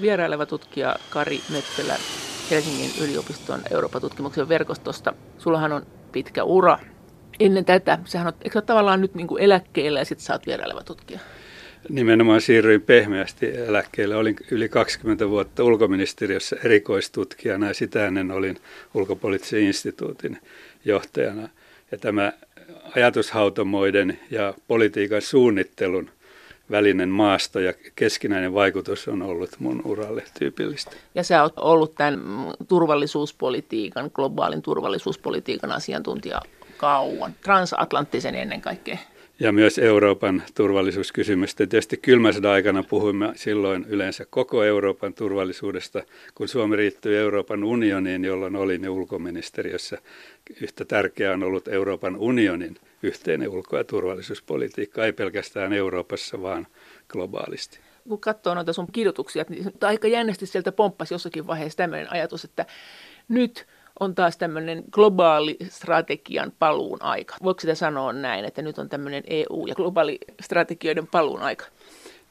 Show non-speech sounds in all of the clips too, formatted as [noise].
Vieraileva tutkija Kari Meppelä Helsingin yliopiston Euroopan tutkimuksen verkostosta. Sullahan on pitkä ura. Ennen tätä, sehän on, eikö tavallaan nyt niin kuin eläkkeellä ja sitten sä oot vieraileva tutkija? Nimenomaan siirryin pehmeästi eläkkeelle. Olin yli 20 vuotta ulkoministeriössä erikoistutkijana ja sitä ennen olin ulkopoliittisen instituutin johtajana. Ja tämä ajatushautomoiden ja politiikan suunnittelun välinen maasto ja keskinäinen vaikutus on ollut mun uralle tyypillistä. Ja sä oot ollut tämän turvallisuuspolitiikan, globaalin turvallisuuspolitiikan asiantuntija kauan, transatlanttisen ennen kaikkea. Ja myös Euroopan turvallisuuskysymystä. Tietysti kylmän aikana puhuimme silloin yleensä koko Euroopan turvallisuudesta, kun Suomi riittyi Euroopan unioniin, jolloin olin ulkoministeriössä. Yhtä tärkeää on ollut Euroopan unionin yhteinen ulko- ja turvallisuuspolitiikka, ei pelkästään Euroopassa, vaan globaalisti. Kun katsoo noita sun kirjoituksia, niin aika jännästi sieltä pomppasi jossakin vaiheessa tämmöinen ajatus, että nyt on taas tämmöinen globaali strategian paluun aika. Voiko sitä sanoa näin, että nyt on tämmöinen EU- ja globaali strategioiden paluun aika?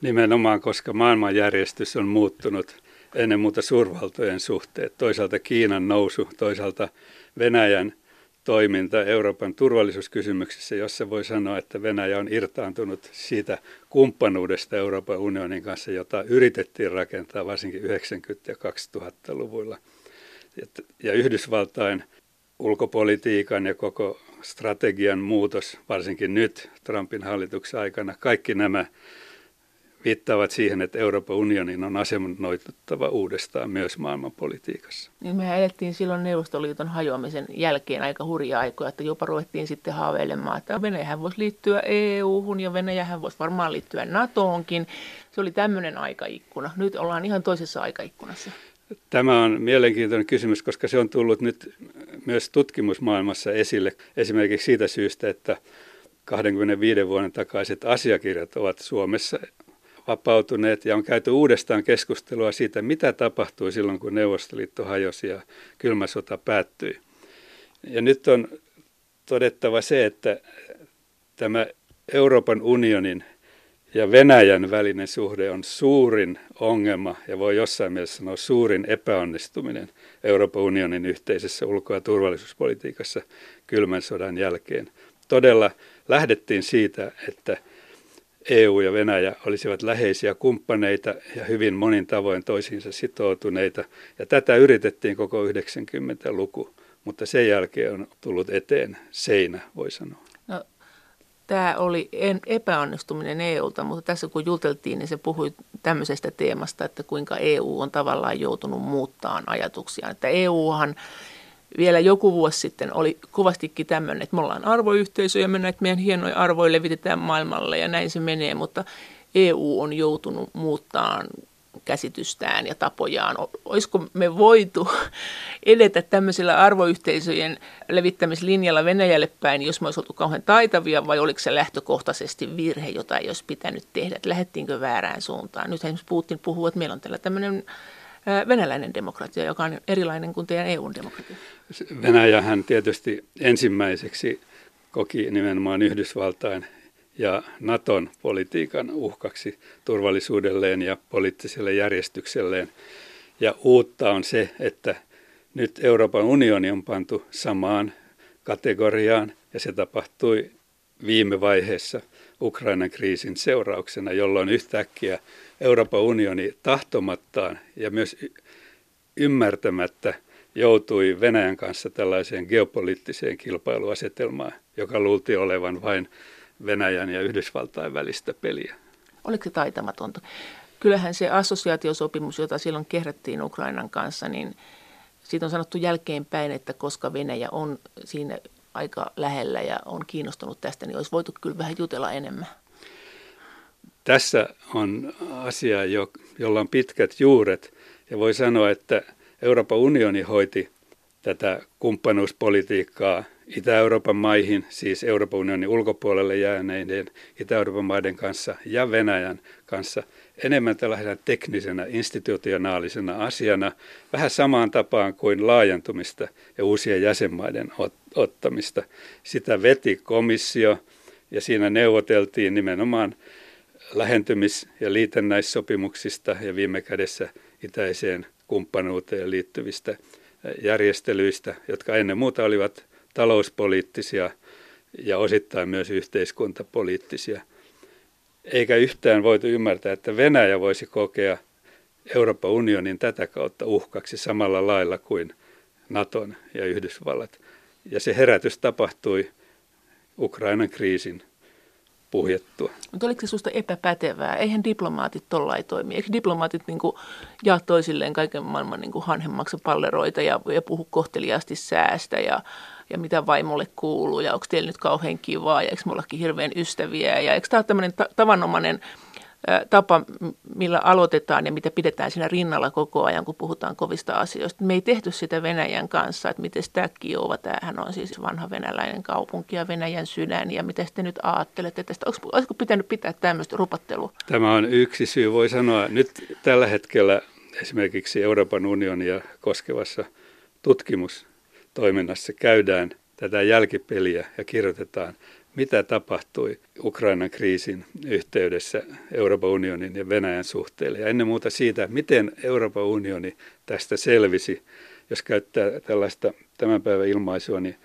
Nimenomaan, koska maailmanjärjestys on muuttunut ennen muuta suurvaltojen suhteet. Toisaalta Kiinan nousu, toisaalta Venäjän toiminta Euroopan turvallisuuskysymyksissä, jossa voi sanoa, että Venäjä on irtaantunut siitä kumppanuudesta Euroopan unionin kanssa, jota yritettiin rakentaa varsinkin 90- ja 2000-luvuilla. Ja Yhdysvaltain ulkopolitiikan ja koko strategian muutos, varsinkin nyt Trumpin hallituksen aikana, kaikki nämä viittaavat siihen, että Euroopan unionin on asemoituttava uudestaan myös maailmanpolitiikassa. Niin mehän elettiin silloin Neuvostoliiton hajoamisen jälkeen aika hurja aikoja, että jopa ruvettiin sitten haaveilemaan, että Venäjähän voisi liittyä EU-hun ja Venäjähän voisi varmaan liittyä NATOonkin. Se oli tämmöinen aikaikkuna. Nyt ollaan ihan toisessa aikaikkunassa. Tämä on mielenkiintoinen kysymys, koska se on tullut nyt myös tutkimusmaailmassa esille esimerkiksi siitä syystä, että 25 vuoden takaiset asiakirjat ovat Suomessa vapautuneet ja on käyty uudestaan keskustelua siitä, mitä tapahtui silloin, kun Neuvostoliitto hajosi ja kylmä sota päättyi. Ja nyt on todettava se, että tämä Euroopan unionin ja Venäjän välinen suhde on suurin ongelma ja voi jossain mielessä sanoa suurin epäonnistuminen Euroopan unionin yhteisessä ulko- ja turvallisuuspolitiikassa kylmän sodan jälkeen. Todella lähdettiin siitä, että EU ja Venäjä olisivat läheisiä kumppaneita ja hyvin monin tavoin toisiinsa sitoutuneita. Ja tätä yritettiin koko 90-luku, mutta sen jälkeen on tullut eteen seinä, voi sanoa. Tämä oli epäonnistuminen EUlta, mutta tässä kun juteltiin, niin se puhui tämmöisestä teemasta, että kuinka EU on tavallaan joutunut muuttaan ajatuksia. Että EUhan vielä joku vuosi sitten oli kovastikin tämmöinen, että me ollaan arvoyhteisö ja me näitä meidän hienoja arvoja levitetään maailmalle ja näin se menee, mutta EU on joutunut muuttaa käsitystään ja tapojaan. Olisiko me voitu [laughs] edetä tämmöisellä arvoyhteisöjen levittämislinjalla Venäjälle päin, jos me olisi oltu kauhean taitavia, vai oliko se lähtökohtaisesti virhe, jota ei olisi pitänyt tehdä, että lähdettiinkö väärään suuntaan. Nyt esimerkiksi Putin puhuu, että meillä on tällä tämmöinen venäläinen demokratia, joka on erilainen kuin teidän EU-demokratia. Venäjähän tietysti ensimmäiseksi koki nimenomaan Yhdysvaltain ja Naton politiikan uhkaksi turvallisuudelleen ja poliittiselle järjestykselleen. Ja uutta on se, että nyt Euroopan unioni on pantu samaan kategoriaan ja se tapahtui viime vaiheessa Ukrainan kriisin seurauksena, jolloin yhtäkkiä Euroopan unioni tahtomattaan ja myös ymmärtämättä joutui Venäjän kanssa tällaiseen geopoliittiseen kilpailuasetelmaan, joka luultiin olevan vain Venäjän ja Yhdysvaltain välistä peliä. Oliko se taitamatonta? Kyllähän se assosiaatiosopimus, jota silloin kehrättiin Ukrainan kanssa, niin siitä on sanottu jälkeenpäin, että koska Venäjä on siinä aika lähellä ja on kiinnostunut tästä, niin olisi voitu kyllä vähän jutella enemmän. Tässä on asia, jolla on pitkät juuret ja voi sanoa, että Euroopan unioni hoiti tätä kumppanuuspolitiikkaa Itä-Euroopan maihin, siis Euroopan unionin ulkopuolelle jääneiden Itä-Euroopan maiden kanssa ja Venäjän kanssa enemmän tällaisena teknisenä, institutionaalisena asiana, vähän samaan tapaan kuin laajentumista ja uusien jäsenmaiden ottamista. Sitä veti komissio ja siinä neuvoteltiin nimenomaan lähentymis- ja liitännäissopimuksista ja viime kädessä itäiseen kumppanuuteen liittyvistä järjestelyistä, jotka ennen muuta olivat talouspoliittisia ja osittain myös yhteiskuntapoliittisia. Eikä yhtään voitu ymmärtää, että Venäjä voisi kokea Euroopan unionin tätä kautta uhkaksi samalla lailla kuin Naton ja Yhdysvallat. Ja se herätys tapahtui Ukrainan kriisin puhjettua. Mutta oliko se sinusta epäpätevää? Eihän diplomaatit tollain toimi. Eikö diplomaatit niin kuin jaa toisilleen kaiken maailman niin hanhenmaksapalleroita ja, ja puhu kohteliaasti säästä ja, ja mitä vaimolle kuuluu ja onko teillä nyt kauhean kivaa ja eikö mullakin hirveän ystäviä ja eikö tämä ole tämmöinen ta- tavanomainen tapa, millä aloitetaan ja mitä pidetään siinä rinnalla koko ajan, kun puhutaan kovista asioista. Me ei tehty sitä Venäjän kanssa, että miten tämä Kiova, tämähän on siis vanha venäläinen kaupunki ja Venäjän sydän, ja mitä te nyt ajattelette tästä? Olisiko, pitänyt pitää tämmöistä rupattelua? Tämä on yksi syy, voi sanoa. Nyt tällä hetkellä esimerkiksi Euroopan unionia koskevassa tutkimustoiminnassa käydään tätä jälkipeliä ja kirjoitetaan – mitä tapahtui Ukrainan kriisin yhteydessä Euroopan unionin ja Venäjän suhteelle. Ja ennen muuta siitä, miten Euroopan unioni tästä selvisi, jos käyttää tällaista tämän päivän ilmaisua, niin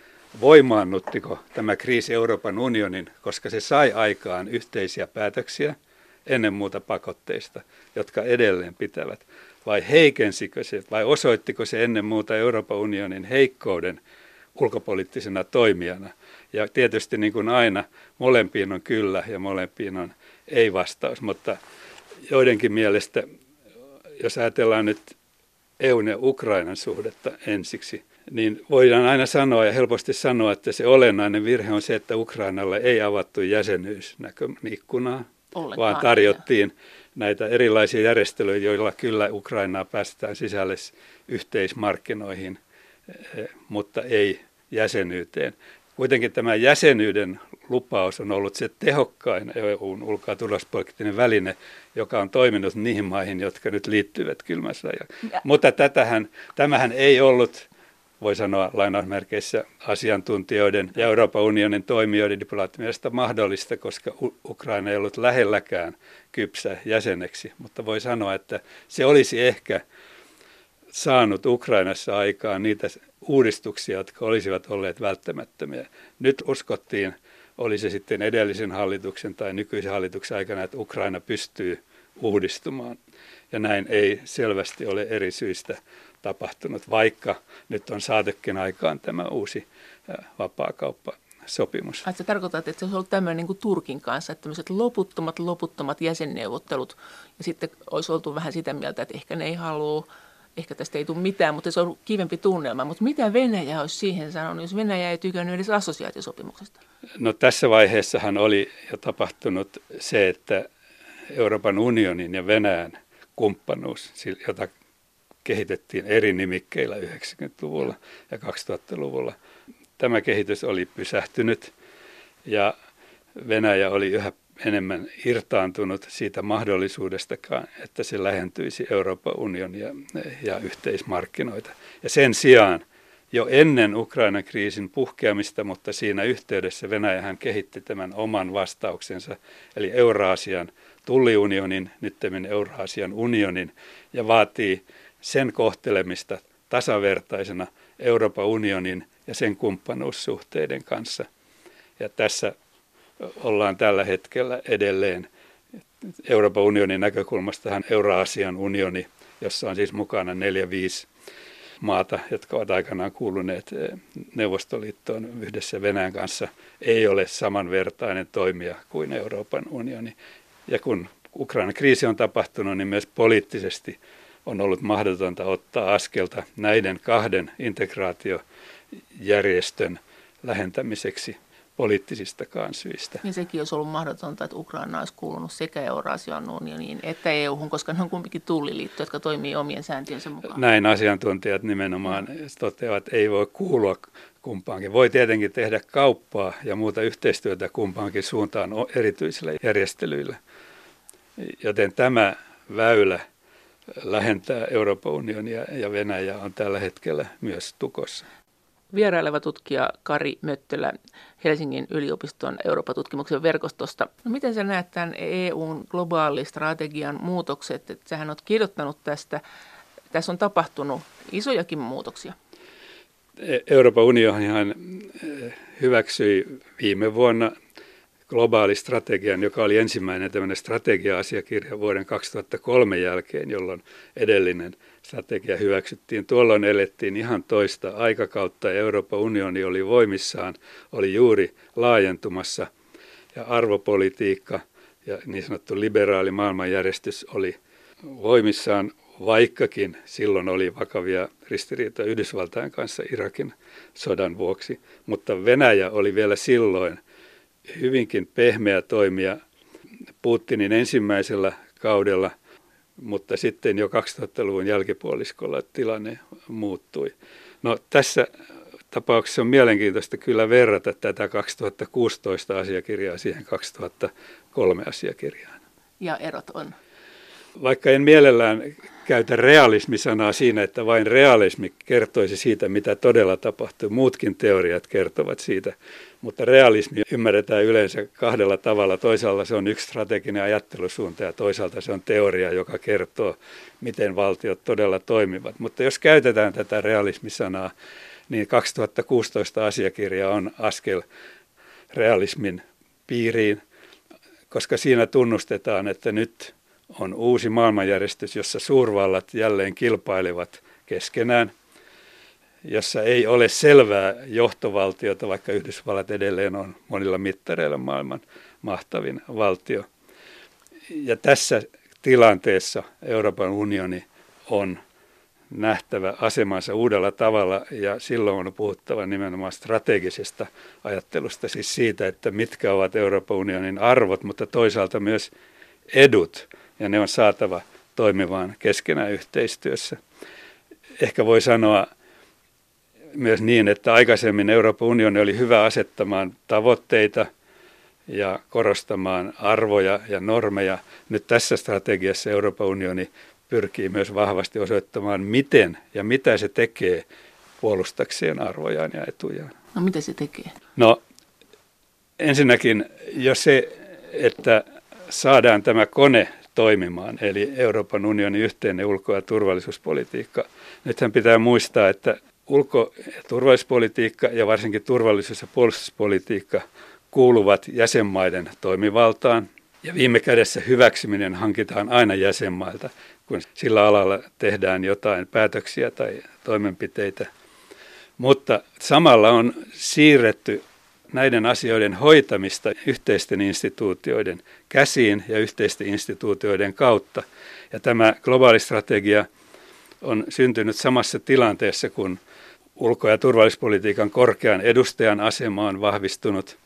voimaannuttiko tämä kriisi Euroopan unionin, koska se sai aikaan yhteisiä päätöksiä ennen muuta pakotteista, jotka edelleen pitävät, vai heikensikö se, vai osoittiko se ennen muuta Euroopan unionin heikkouden ulkopoliittisena toimijana – ja tietysti niin kuin aina molempiin on kyllä ja molempiin on ei-vastaus, mutta joidenkin mielestä, jos ajatellaan nyt EUn ja Ukrainan suhdetta ensiksi, niin voidaan aina sanoa ja helposti sanoa, että se olennainen virhe on se, että Ukrainalle ei avattu jäsenyysnäköikkunaa, vaan tarjottiin näitä erilaisia järjestelyjä, joilla kyllä Ukrainaa päästään sisälle yhteismarkkinoihin, eh, mutta ei jäsenyyteen. Kuitenkin tämä jäsenyyden lupaus on ollut se tehokkain EUn ulko- ja turvallisuuspoliittinen väline, joka on toiminut niihin maihin, jotka nyt liittyvät kylmässä. Mutta tätähän, tämähän ei ollut, voi sanoa lainausmerkeissä, asiantuntijoiden ja Euroopan unionin toimijoiden diplomaattimielestä mahdollista, koska Ukraina ei ollut lähelläkään kypsä jäseneksi. Mutta voi sanoa, että se olisi ehkä saanut Ukrainassa aikaan niitä uudistuksia, jotka olisivat olleet välttämättömiä. Nyt uskottiin, oli se sitten edellisen hallituksen tai nykyisen hallituksen aikana, että Ukraina pystyy uudistumaan. Ja näin ei selvästi ole eri syistä tapahtunut, vaikka nyt on saatekin aikaan tämä uusi vapaakauppa sopimus. Ai, sä tarkoitat, että se olisi ollut tämmöinen niin kuin Turkin kanssa, että tämmöiset loputtomat, loputtomat jäsenneuvottelut, ja sitten olisi oltu vähän sitä mieltä, että ehkä ne ei halua ehkä tästä ei tule mitään, mutta se on kivempi tunnelma. Mutta mitä Venäjä olisi siihen sanonut, jos Venäjä ei tykännyt edes assosiaatiosopimuksesta? No tässä vaiheessahan oli jo tapahtunut se, että Euroopan unionin ja Venäjän kumppanuus, jota kehitettiin eri nimikkeillä 90-luvulla ja 2000-luvulla, tämä kehitys oli pysähtynyt ja Venäjä oli yhä enemmän irtaantunut siitä mahdollisuudestakaan, että se lähentyisi Euroopan unionia ja yhteismarkkinoita. Ja sen sijaan jo ennen Ukrainan kriisin puhkeamista, mutta siinä yhteydessä Venäjähän kehitti tämän oman vastauksensa, eli Euraasian tulliunionin, nyttemmin Euraasian unionin, ja vaatii sen kohtelemista tasavertaisena Euroopan unionin ja sen kumppanuussuhteiden kanssa. Ja tässä ollaan tällä hetkellä edelleen. Euroopan unionin näkökulmastahan Euraasian unioni, jossa on siis mukana neljä, viisi maata, jotka ovat aikanaan kuuluneet eh, Neuvostoliittoon yhdessä Venäjän kanssa, ei ole samanvertainen toimija kuin Euroopan unioni. Ja kun Ukrainan kriisi on tapahtunut, niin myös poliittisesti on ollut mahdotonta ottaa askelta näiden kahden integraatiojärjestön lähentämiseksi poliittisistakaan syistä. Niin sekin olisi ollut mahdotonta, että Ukraina olisi kuulunut sekä Eurasian unioniin että EU-hun, koska ne on kumpikin tulliliitto, jotka toimii omien sääntöjensä mukaan. Näin asiantuntijat nimenomaan toteavat, että ei voi kuulua kumpaankin. Voi tietenkin tehdä kauppaa ja muuta yhteistyötä kumpaankin suuntaan erityisillä järjestelyillä. Joten tämä väylä lähentää Euroopan unionia ja Venäjää on tällä hetkellä myös tukossa. vieraileva tutkija Kari Möttölä Helsingin yliopiston Euroopan tutkimuksen verkostosta. No miten sä näet tämän EUn globaalistrategian muutokset? Että sähän oot kirjoittanut tästä. Tässä on tapahtunut isojakin muutoksia. Euroopan unionihan eh, hyväksyi viime vuonna globaalistrategian, joka oli ensimmäinen tämmöinen strategia-asiakirja vuoden 2003 jälkeen, jolloin edellinen strategia hyväksyttiin. Tuolloin elettiin ihan toista aikakautta ja Euroopan unioni oli voimissaan, oli juuri laajentumassa ja arvopolitiikka ja niin sanottu liberaali maailmanjärjestys oli voimissaan, vaikkakin silloin oli vakavia ristiriitoja Yhdysvaltain kanssa Irakin sodan vuoksi. Mutta Venäjä oli vielä silloin hyvinkin pehmeä toimija Putinin ensimmäisellä kaudella, mutta sitten jo 2000-luvun jälkipuoliskolla tilanne muuttui. No tässä tapauksessa on mielenkiintoista kyllä verrata tätä 2016 asiakirjaa siihen 2003 asiakirjaan. Ja erot on? Vaikka en mielellään käytä realismisanaa siinä, että vain realismi kertoisi siitä, mitä todella tapahtuu. Muutkin teoriat kertovat siitä, mutta realismi ymmärretään yleensä kahdella tavalla. Toisaalta se on yksi strateginen ajattelusuunta ja toisaalta se on teoria, joka kertoo, miten valtiot todella toimivat. Mutta jos käytetään tätä realismisanaa, niin 2016 asiakirja on askel realismin piiriin, koska siinä tunnustetaan, että nyt on uusi maailmanjärjestys, jossa suurvallat jälleen kilpailevat keskenään, jossa ei ole selvää johtovaltiota, vaikka Yhdysvallat edelleen on monilla mittareilla maailman mahtavin valtio. Ja tässä tilanteessa Euroopan unioni on nähtävä asemansa uudella tavalla ja silloin on puhuttava nimenomaan strategisesta ajattelusta, siis siitä, että mitkä ovat Euroopan unionin arvot, mutta toisaalta myös edut ja ne on saatava toimivaan keskenään yhteistyössä. Ehkä voi sanoa myös niin, että aikaisemmin Euroopan unioni oli hyvä asettamaan tavoitteita ja korostamaan arvoja ja normeja. Nyt tässä strategiassa Euroopan unioni pyrkii myös vahvasti osoittamaan, miten ja mitä se tekee puolustakseen arvojaan ja etujaan. No mitä se tekee? No ensinnäkin jos se, että saadaan tämä kone toimimaan, eli Euroopan unionin yhteinen ulko- ja turvallisuuspolitiikka. Nythän pitää muistaa, että ulko- ja turvallisuuspolitiikka ja varsinkin turvallisuus- ja puolustuspolitiikka kuuluvat jäsenmaiden toimivaltaan, ja viime kädessä hyväksyminen hankitaan aina jäsenmailta, kun sillä alalla tehdään jotain päätöksiä tai toimenpiteitä. Mutta samalla on siirretty näiden asioiden hoitamista yhteisten instituutioiden käsiin ja yhteisten instituutioiden kautta. Ja tämä globaali strategia on syntynyt samassa tilanteessa, kun ulko- ja turvallisuuspolitiikan korkean edustajan asema on vahvistunut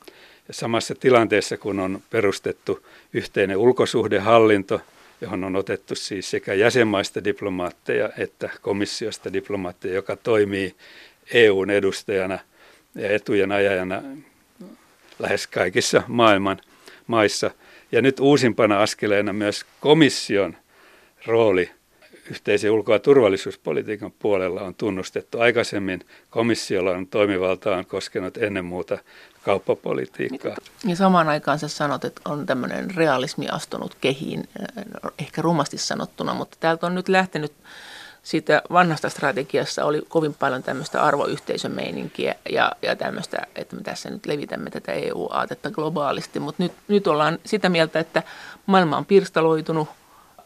ja samassa tilanteessa, kun on perustettu yhteinen ulkosuhdehallinto, johon on otettu siis sekä jäsenmaista diplomaatteja että komissiosta diplomaatteja, joka toimii EUn edustajana ja etujen ajajana lähes kaikissa maailman maissa. Ja nyt uusimpana askeleena myös komission rooli yhteisen ulko- ja turvallisuuspolitiikan puolella on tunnustettu. Aikaisemmin komissiolla on toimivaltaan koskenut ennen muuta kauppapolitiikkaa. Ja samaan aikaan sä sanot, että on tämmöinen realismi astunut kehiin, ehkä rumasti sanottuna, mutta täältä on nyt lähtenyt siitä vanhasta strategiassa oli kovin paljon tämmöistä arvoyhteisömeininkiä ja, ja tämmöistä, että me tässä nyt levitämme tätä EU-aatetta globaalisti, mutta nyt, nyt ollaan sitä mieltä, että maailma on pirstaloitunut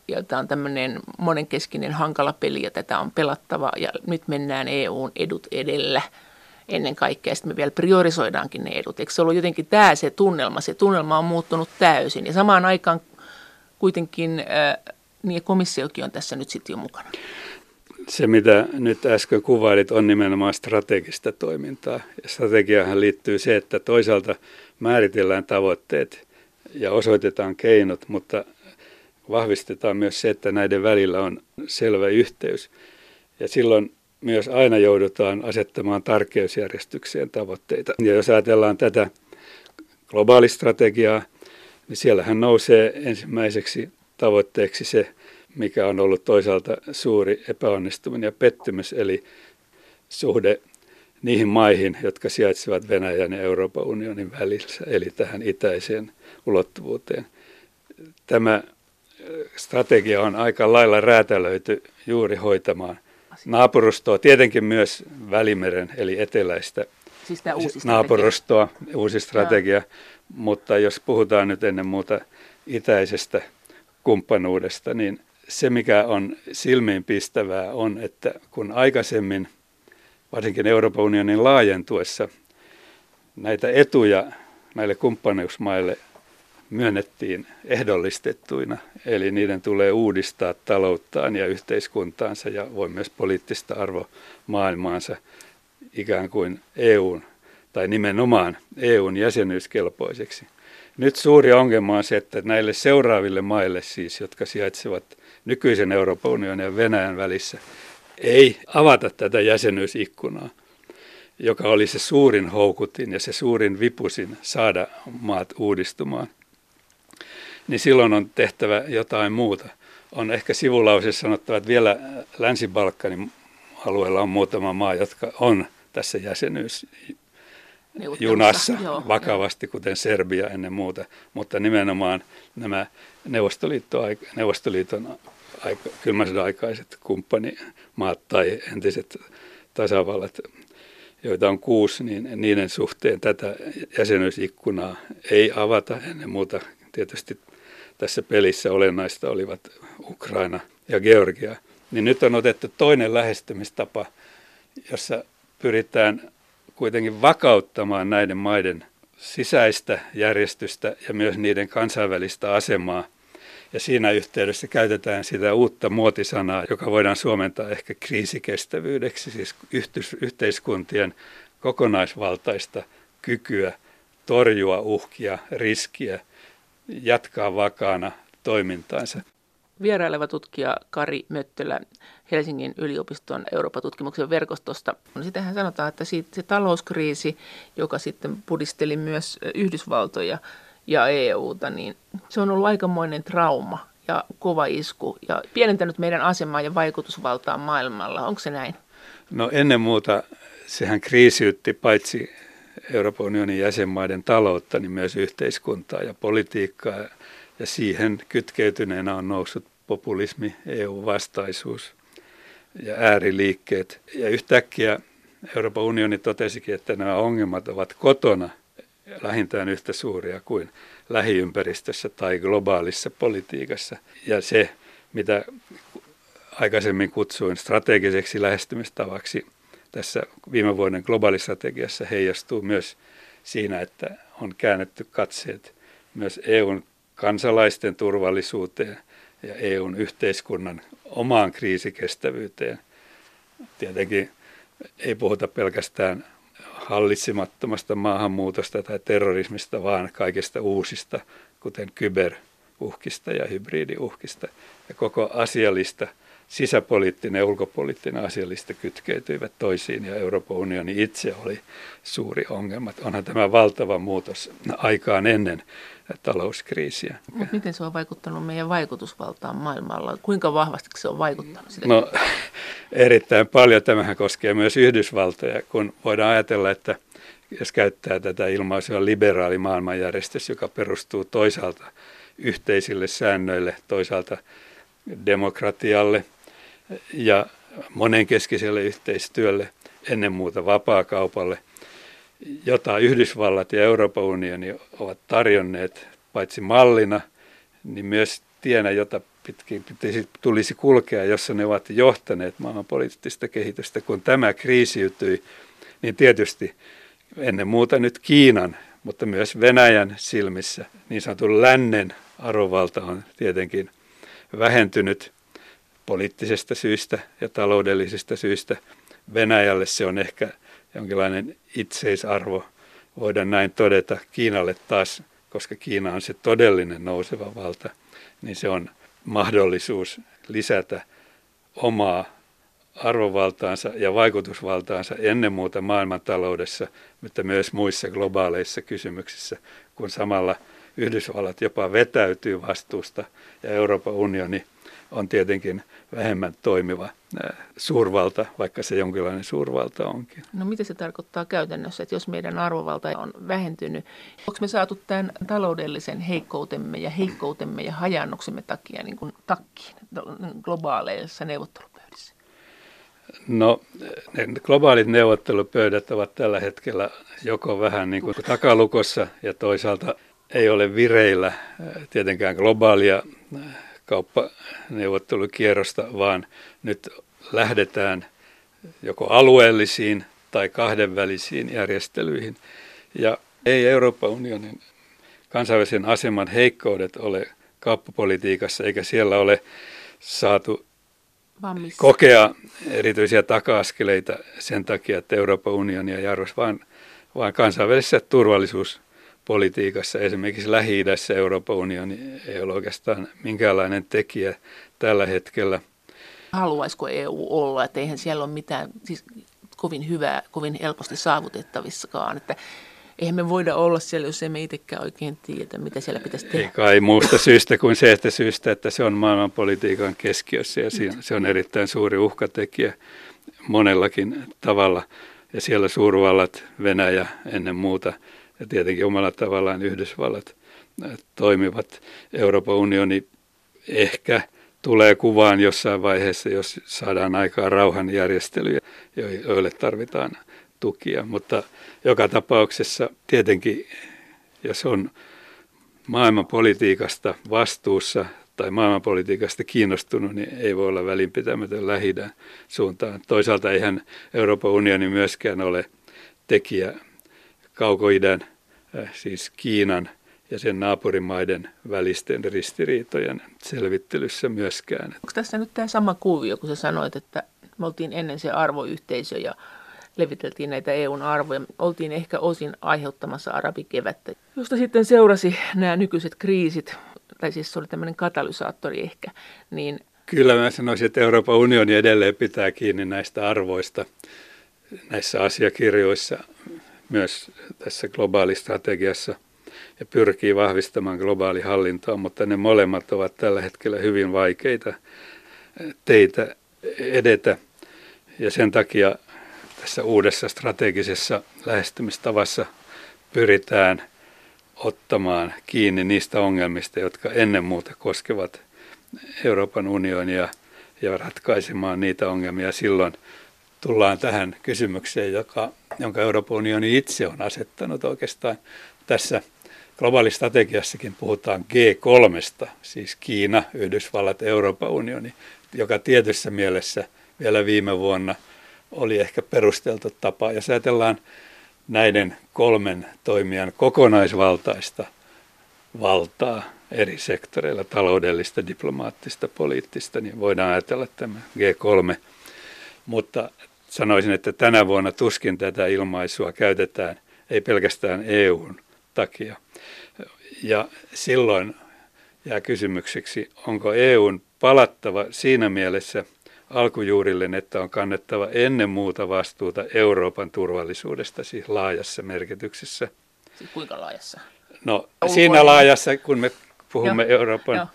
ja tämä on tämmöinen monenkeskinen hankala peli ja tätä on pelattava ja nyt mennään EUn edut edellä ennen kaikkea. Sitten me vielä priorisoidaankin ne edut. Eikö se ollut jotenkin tämä se tunnelma? Se tunnelma on muuttunut täysin ja samaan aikaan kuitenkin äh, niin komissiokin on tässä nyt sitten jo mukana se, mitä nyt äsken kuvailit, on nimenomaan strategista toimintaa. Ja strategiahan liittyy se, että toisaalta määritellään tavoitteet ja osoitetaan keinot, mutta vahvistetaan myös se, että näiden välillä on selvä yhteys. Ja silloin myös aina joudutaan asettamaan tärkeysjärjestykseen tavoitteita. Ja jos ajatellaan tätä globaalistrategiaa, niin siellähän nousee ensimmäiseksi tavoitteeksi se mikä on ollut toisaalta suuri epäonnistuminen ja pettymys, eli suhde niihin maihin, jotka sijaitsevat Venäjän ja Euroopan unionin välissä, eli tähän itäiseen ulottuvuuteen. Tämä strategia on aika lailla räätälöity juuri hoitamaan naapurustoa, tietenkin myös Välimeren eli eteläistä siis uusi naapurustoa, uusi strategia, ja. mutta jos puhutaan nyt ennen muuta itäisestä kumppanuudesta, niin se mikä on silmiinpistävää on, että kun aikaisemmin, varsinkin Euroopan unionin laajentuessa, näitä etuja näille kumppanuusmaille myönnettiin ehdollistettuina, eli niiden tulee uudistaa talouttaan ja yhteiskuntaansa ja voi myös poliittista arvomaailmaansa ikään kuin EUn tai nimenomaan EUn jäsenyyskelpoiseksi. Nyt suuri ongelma on se, että näille seuraaville maille siis, jotka sijaitsevat nykyisen Euroopan unionin ja Venäjän välissä, ei avata tätä jäsenyysikkunaa, joka oli se suurin houkutin ja se suurin vipusin saada maat uudistumaan – niin silloin on tehtävä jotain muuta. On ehkä sivulauseessa sanottava, että vielä Länsi-Balkanin alueella on muutama maa, jotka on tässä jäsenyys junassa joo, vakavasti, kuten Serbia ennen muuta, mutta nimenomaan nämä Neuvostoliiton aika, kylmän sodan aikaiset kumppanimaat tai entiset tasavallat, joita on kuusi, niin niiden suhteen tätä jäsenyysikkunaa ei avata ennen muuta. Tietysti tässä pelissä olennaista olivat Ukraina ja Georgia. Niin nyt on otettu toinen lähestymistapa, jossa pyritään kuitenkin vakauttamaan näiden maiden sisäistä järjestystä ja myös niiden kansainvälistä asemaa. Ja siinä yhteydessä käytetään sitä uutta muotisanaa, joka voidaan suomentaa ehkä kriisikestävyydeksi, siis yhteiskuntien kokonaisvaltaista kykyä torjua uhkia, riskiä – jatkaa vakaana toimintaansa. Vieraileva tutkija Kari Möttölä Helsingin yliopiston Euroopan tutkimuksen verkostosta. No sitähän sanotaan, että se talouskriisi, joka sitten pudisteli myös Yhdysvaltoja ja EUta, niin se on ollut aikamoinen trauma ja kova isku ja pienentänyt meidän asemaa ja vaikutusvaltaa maailmalla. Onko se näin? No ennen muuta sehän kriisiytti paitsi Euroopan unionin jäsenmaiden taloutta, niin myös yhteiskuntaa ja politiikkaa. Ja siihen kytkeytyneenä on noussut populismi, EU-vastaisuus ja ääriliikkeet. Ja yhtäkkiä Euroopan unioni totesikin, että nämä ongelmat ovat kotona lähintään yhtä suuria kuin lähiympäristössä tai globaalissa politiikassa. Ja se, mitä aikaisemmin kutsuin strategiseksi lähestymistavaksi, tässä viime vuoden globaalistrategiassa heijastuu myös siinä, että on käännetty katseet myös EUn kansalaisten turvallisuuteen ja EUn yhteiskunnan omaan kriisikestävyyteen. Tietenkin ei puhuta pelkästään hallitsemattomasta maahanmuutosta tai terrorismista, vaan kaikista uusista, kuten kyberuhkista ja hybridiuhkista. Ja koko asialista sisäpoliittinen ja ulkopoliittinen asiallista kytkeytyivät toisiin ja Euroopan unioni itse oli suuri ongelma. Onhan tämä valtava muutos aikaan ennen talouskriisiä. Mutta miten se on vaikuttanut meidän vaikutusvaltaan maailmalla? Kuinka vahvasti se on vaikuttanut? Sitä? No [laughs] erittäin paljon. Tämähän koskee myös Yhdysvaltoja, kun voidaan ajatella, että jos käyttää tätä ilmaisua liberaali maailmanjärjestys, joka perustuu toisaalta yhteisille säännöille, toisaalta demokratialle – ja monenkeskiselle yhteistyölle, ennen muuta vapaakaupalle, jota Yhdysvallat ja Euroopan unioni ovat tarjonneet paitsi mallina, niin myös tienä, jota pitkin tulisi kulkea, jossa ne ovat johtaneet maailmanpoliittista kehitystä. Kun tämä kriisiytyi, niin tietysti ennen muuta nyt Kiinan, mutta myös Venäjän silmissä niin sanotun lännen arvovalta on tietenkin vähentynyt poliittisesta syystä ja taloudellisista syistä. Venäjälle se on ehkä jonkinlainen itseisarvo, voidaan näin todeta. Kiinalle taas, koska Kiina on se todellinen nouseva valta, niin se on mahdollisuus lisätä omaa arvovaltaansa ja vaikutusvaltaansa ennen muuta maailmantaloudessa, mutta myös muissa globaaleissa kysymyksissä, kun samalla Yhdysvallat jopa vetäytyy vastuusta ja Euroopan unioni on tietenkin vähemmän toimiva suurvalta, vaikka se jonkinlainen suurvalta onkin. No mitä se tarkoittaa käytännössä, että jos meidän arvovalta on vähentynyt, onko me saatu tämän taloudellisen heikkoutemme ja heikkoutemme ja hajannuksemme takia niin kuin takkiin globaaleissa neuvottelupöydissä? No ne globaalit neuvottelupöydät ovat tällä hetkellä joko vähän niin kuin takalukossa ja toisaalta ei ole vireillä tietenkään globaalia kauppaneuvottelukierrosta, vaan nyt lähdetään joko alueellisiin tai kahdenvälisiin järjestelyihin. Ja ei Euroopan unionin kansainvälisen aseman heikkoudet ole kauppapolitiikassa, eikä siellä ole saatu Vammis. kokea erityisiä taka-askeleita sen takia, että Euroopan unioni ei arvoisi, vaan, vaan kansainvälisessä turvallisuuspolitiikassa, esimerkiksi Lähi-idässä Euroopan unioni ei ole oikeastaan minkäänlainen tekijä tällä hetkellä. Haluaisiko EU olla, että eihän siellä ole mitään siis kovin hyvää, kovin helposti saavutettavissakaan, että eihän me voida olla siellä, jos emme itsekään oikein tiedä, mitä siellä pitäisi tehdä. Ei kai muusta syystä kuin se, että syystä, että se on maailmanpolitiikan keskiössä ja se on erittäin suuri uhkatekijä monellakin tavalla. Ja siellä suurvallat, Venäjä ennen muuta ja tietenkin omalla tavallaan Yhdysvallat toimivat. Euroopan unioni ehkä tulee kuvaan jossain vaiheessa, jos saadaan aikaa rauhanjärjestelyjä, joille tarvitaan tukia, mutta joka tapauksessa tietenkin, jos on maailmanpolitiikasta vastuussa tai maailmanpolitiikasta kiinnostunut, niin ei voi olla välinpitämätön lähidän suuntaan. Toisaalta eihän Euroopan unioni myöskään ole tekijä kaukoidän, äh, siis Kiinan ja sen naapurimaiden välisten ristiriitojen selvittelyssä myöskään. Onko tässä nyt tämä sama kuvio, kun sä sanoit, että me oltiin ennen se arvoyhteisö ja leviteltiin näitä EUn arvoja. Oltiin ehkä osin aiheuttamassa arabikevättä, josta sitten seurasi nämä nykyiset kriisit, tai siis se oli tämmöinen katalysaattori ehkä, niin Kyllä mä sanoisin, että Euroopan unioni edelleen pitää kiinni näistä arvoista näissä asiakirjoissa, myös tässä globaalistrategiassa ja pyrkii vahvistamaan globaalihallintoa, mutta ne molemmat ovat tällä hetkellä hyvin vaikeita teitä edetä. Ja sen takia tässä uudessa strategisessa lähestymistavassa pyritään ottamaan kiinni niistä ongelmista, jotka ennen muuta koskevat Euroopan unionia ja ratkaisemaan niitä ongelmia. Silloin tullaan tähän kysymykseen, joka, jonka Euroopan unioni itse on asettanut oikeastaan tässä globaalistrategiassakin puhutaan G3, siis Kiina, Yhdysvallat, Euroopan unioni, joka tietyssä mielessä vielä viime vuonna – oli ehkä perusteltu tapa. Jos ajatellaan näiden kolmen toimijan kokonaisvaltaista valtaa eri sektoreilla, taloudellista, diplomaattista, poliittista, niin voidaan ajatella tämä G3. Mutta sanoisin, että tänä vuonna tuskin tätä ilmaisua käytetään, ei pelkästään EUn takia. Ja silloin jää kysymykseksi, onko EUn palattava siinä mielessä – alkujuurille, että on kannettava ennen muuta vastuuta Euroopan turvallisuudesta, siis laajassa merkityksessä. Siis kuinka laajassa? No siinä laajassa, kun me puhumme Joo. Euroopan Joo.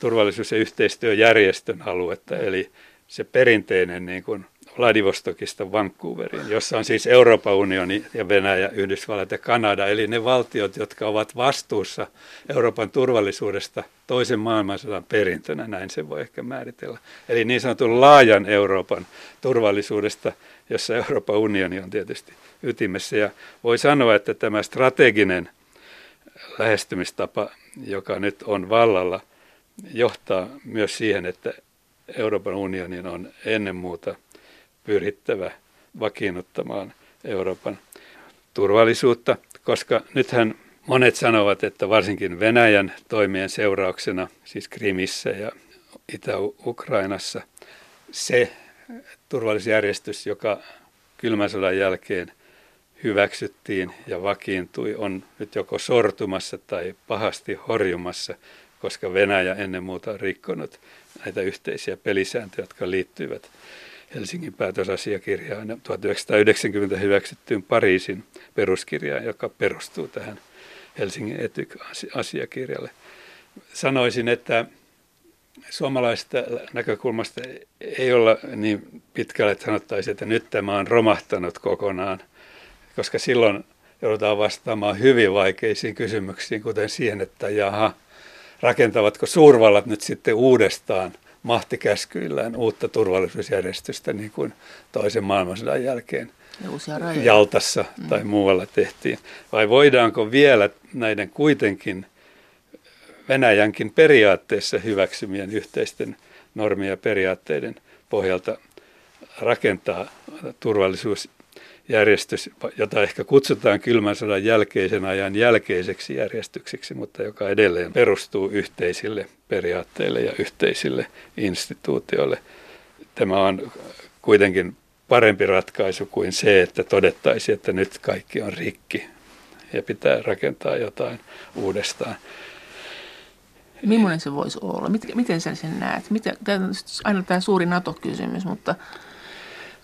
turvallisuus- ja yhteistyöjärjestön aluetta, eli se perinteinen niin kuin Vladivostokista Vancouveriin, jossa on siis Euroopan unioni ja Venäjä, Yhdysvallat ja Kanada, eli ne valtiot, jotka ovat vastuussa Euroopan turvallisuudesta toisen maailmansodan perintönä, näin se voi ehkä määritellä. Eli niin sanotun laajan Euroopan turvallisuudesta, jossa Euroopan unioni on tietysti ytimessä. Ja voi sanoa, että tämä strateginen lähestymistapa, joka nyt on vallalla, johtaa myös siihen, että Euroopan unionin on ennen muuta – pyrittävä vakiinnuttamaan Euroopan turvallisuutta, koska nythän monet sanovat, että varsinkin Venäjän toimien seurauksena, siis Krimissä ja Itä-Ukrainassa, se turvallisuusjärjestys, joka kylmän sodan jälkeen hyväksyttiin ja vakiintui, on nyt joko sortumassa tai pahasti horjumassa, koska Venäjä ennen muuta on rikkonut näitä yhteisiä pelisääntöjä, jotka liittyvät Helsingin päätösasiakirjaan 1990 hyväksyttyyn Pariisin peruskirjaan, joka perustuu tähän Helsingin etyk-asiakirjalle. Sanoisin, että suomalaisesta näkökulmasta ei olla niin pitkälle, että sanottaisiin, että nyt tämä on romahtanut kokonaan, koska silloin joudutaan vastaamaan hyvin vaikeisiin kysymyksiin, kuten siihen, että jaha, rakentavatko suurvallat nyt sitten uudestaan mahtikäskyillään uutta turvallisuusjärjestystä niin kuin toisen maailmansodan jälkeen Jaltassa mm. tai muualla tehtiin. Vai voidaanko vielä näiden kuitenkin Venäjänkin periaatteessa hyväksymien yhteisten normien ja periaatteiden pohjalta rakentaa turvallisuusjärjestys, jota ehkä kutsutaan kylmän sodan jälkeisen ajan jälkeiseksi järjestykseksi, mutta joka edelleen perustuu yhteisille periaatteille ja yhteisille instituutioille. Tämä on kuitenkin parempi ratkaisu kuin se, että todettaisiin, että nyt kaikki on rikki ja pitää rakentaa jotain uudestaan. Millainen se voisi olla? Miten sä sen näet? Miten, tämä on aina tämä suuri NATO-kysymys, mutta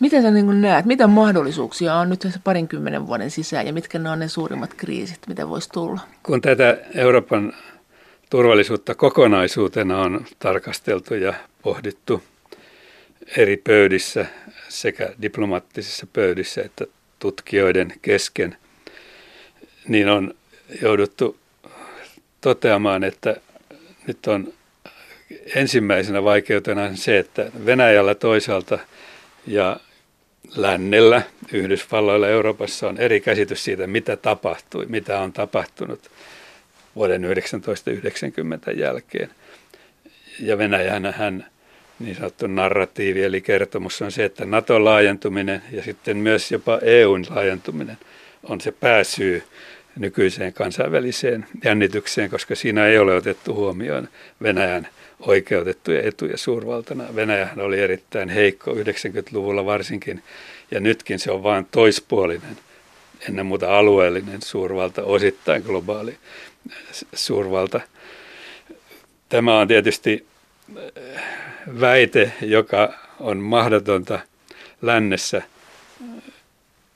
miten sä niin näet, mitä mahdollisuuksia on nyt tässä parinkymmenen vuoden sisään ja mitkä ne on ne suurimmat kriisit, mitä voisi tulla? Kun tätä Euroopan turvallisuutta kokonaisuutena on tarkasteltu ja pohdittu eri pöydissä, sekä diplomaattisissa pöydissä että tutkijoiden kesken, niin on jouduttu toteamaan, että nyt on ensimmäisenä vaikeutena se, että Venäjällä toisaalta ja lännellä, Yhdysvalloilla Euroopassa on eri käsitys siitä, mitä tapahtui, mitä on tapahtunut vuoden 1990 jälkeen. Ja Venäjänä hän niin sanottu narratiivi eli kertomus on se, että Naton laajentuminen ja sitten myös jopa EUn laajentuminen on se pääsyy nykyiseen kansainväliseen jännitykseen, koska siinä ei ole otettu huomioon Venäjän oikeutettuja etuja suurvaltana. Venäjähän oli erittäin heikko 90-luvulla varsinkin, ja nytkin se on vain toispuolinen, ennen muuta alueellinen suurvalta, osittain globaali suurvalta. Tämä on tietysti väite, joka on mahdotonta lännessä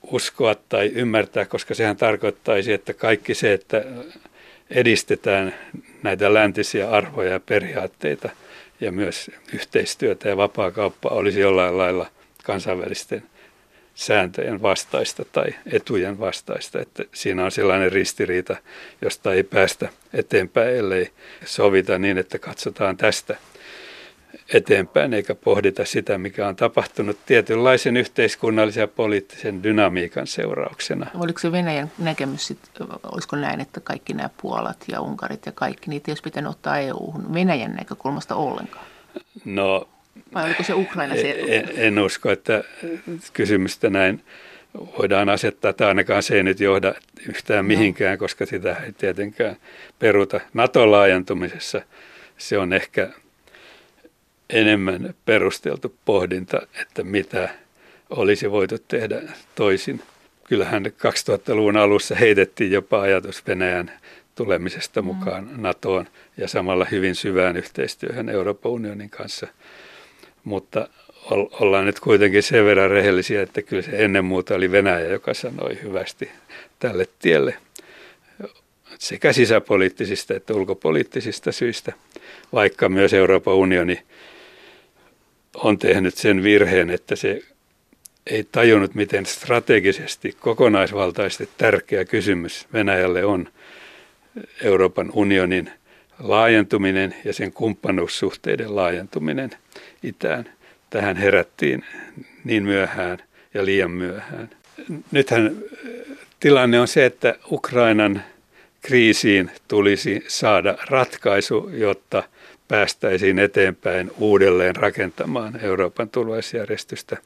uskoa tai ymmärtää, koska sehän tarkoittaisi, että kaikki se, että edistetään näitä läntisiä arvoja ja periaatteita ja myös yhteistyötä ja vapaakauppa olisi jollain lailla kansainvälisten sääntöjen vastaista tai etujen vastaista. Että siinä on sellainen ristiriita, josta ei päästä eteenpäin, ellei sovita niin, että katsotaan tästä – eteenpäin eikä pohdita sitä, mikä on tapahtunut tietynlaisen yhteiskunnallisen ja poliittisen dynamiikan seurauksena. Oliko se Venäjän näkemys, sit, olisiko näin, että kaikki nämä Puolat ja Unkarit ja kaikki, niitä ei olisi pitänyt ottaa EU-hun Venäjän näkökulmasta ollenkaan? No, Vai oliko se Ukraina se? En, en usko, että kysymystä näin voidaan asettaa, että ainakaan se ei nyt johda yhtään no. mihinkään, koska sitä ei tietenkään peruta. NATO-laajentumisessa se on ehkä enemmän perusteltu pohdinta, että mitä olisi voitu tehdä toisin. Kyllähän 2000-luvun alussa heitettiin jopa ajatus Venäjän tulemisesta mukaan mm. NATOon ja samalla hyvin syvään yhteistyöhön Euroopan unionin kanssa. Mutta ollaan nyt kuitenkin sen verran rehellisiä, että kyllä se ennen muuta oli Venäjä, joka sanoi hyvästi tälle tielle sekä sisäpoliittisista että ulkopoliittisista syistä, vaikka myös Euroopan unioni on tehnyt sen virheen, että se ei tajunnut, miten strategisesti, kokonaisvaltaisesti tärkeä kysymys Venäjälle on Euroopan unionin laajentuminen ja sen kumppanuussuhteiden laajentuminen itään. Tähän herättiin niin myöhään ja liian myöhään. Nythän tilanne on se, että Ukrainan kriisiin tulisi saada ratkaisu, jotta – päästäisiin eteenpäin uudelleen rakentamaan Euroopan turvallisuusjärjestystä.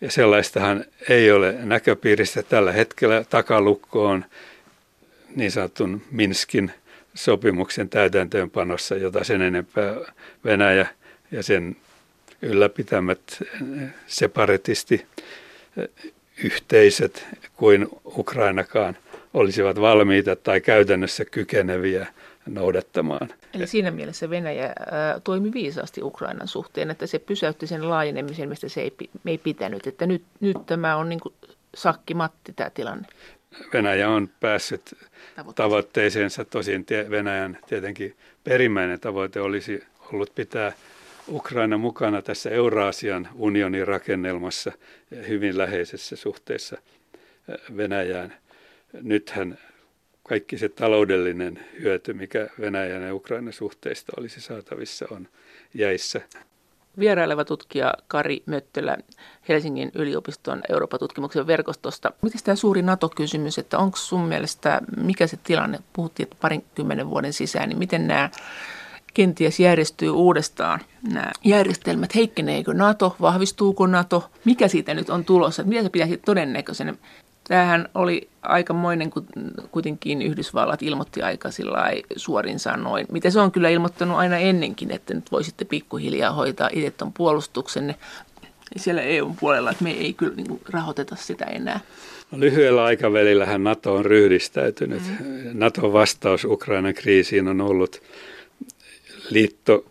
Ja sellaistahan ei ole näköpiirissä tällä hetkellä takalukkoon niin sanotun Minskin sopimuksen täytäntöönpanossa, jota sen enempää Venäjä ja sen ylläpitämät separatisti yhteisöt kuin Ukrainakaan olisivat valmiita tai käytännössä kykeneviä noudattamaan. Eli siinä mielessä Venäjä ää, toimi viisaasti Ukrainan suhteen, että se pysäytti sen laajenemisen, mistä se ei, ei pitänyt. Että nyt, nyt tämä on niin kuin sakki-matti tämä tilanne. Venäjä on päässyt tavoitteeseensa. Tosin Venäjän tietenkin perimmäinen tavoite olisi ollut pitää Ukraina mukana tässä Euraasian unionin rakennelmassa hyvin läheisessä suhteessa Venäjään. Nythän kaikki se taloudellinen hyöty, mikä Venäjän ja Ukrainan suhteista olisi saatavissa, on jäissä. Vieraileva tutkija Kari Möttölä Helsingin yliopiston Euroopan tutkimuksen verkostosta. Miten tämä suuri NATO-kysymys, että onko sun mielestä, mikä se tilanne, puhuttiin, että parin kymmenen vuoden sisään, niin miten nämä kenties järjestyy uudestaan nämä järjestelmät. Heikkeneekö NATO, vahvistuuko NATO, mikä siitä nyt on tulossa, mitä se pitäisi todennäköisenä. Tämähän oli aikamoinen, kun kuitenkin Yhdysvallat ilmoitti aika suorin sanoin. Mitä se on kyllä ilmoittanut aina ennenkin, että nyt voisitte pikkuhiljaa hoitaa itse tuon puolustuksenne siellä EUn puolella, että me ei kyllä niin rahoiteta sitä enää. No, lyhyellä aikavälillähän NATO on ryhdistäytynyt. Mm. NATOn vastaus Ukrainan kriisiin on ollut liitto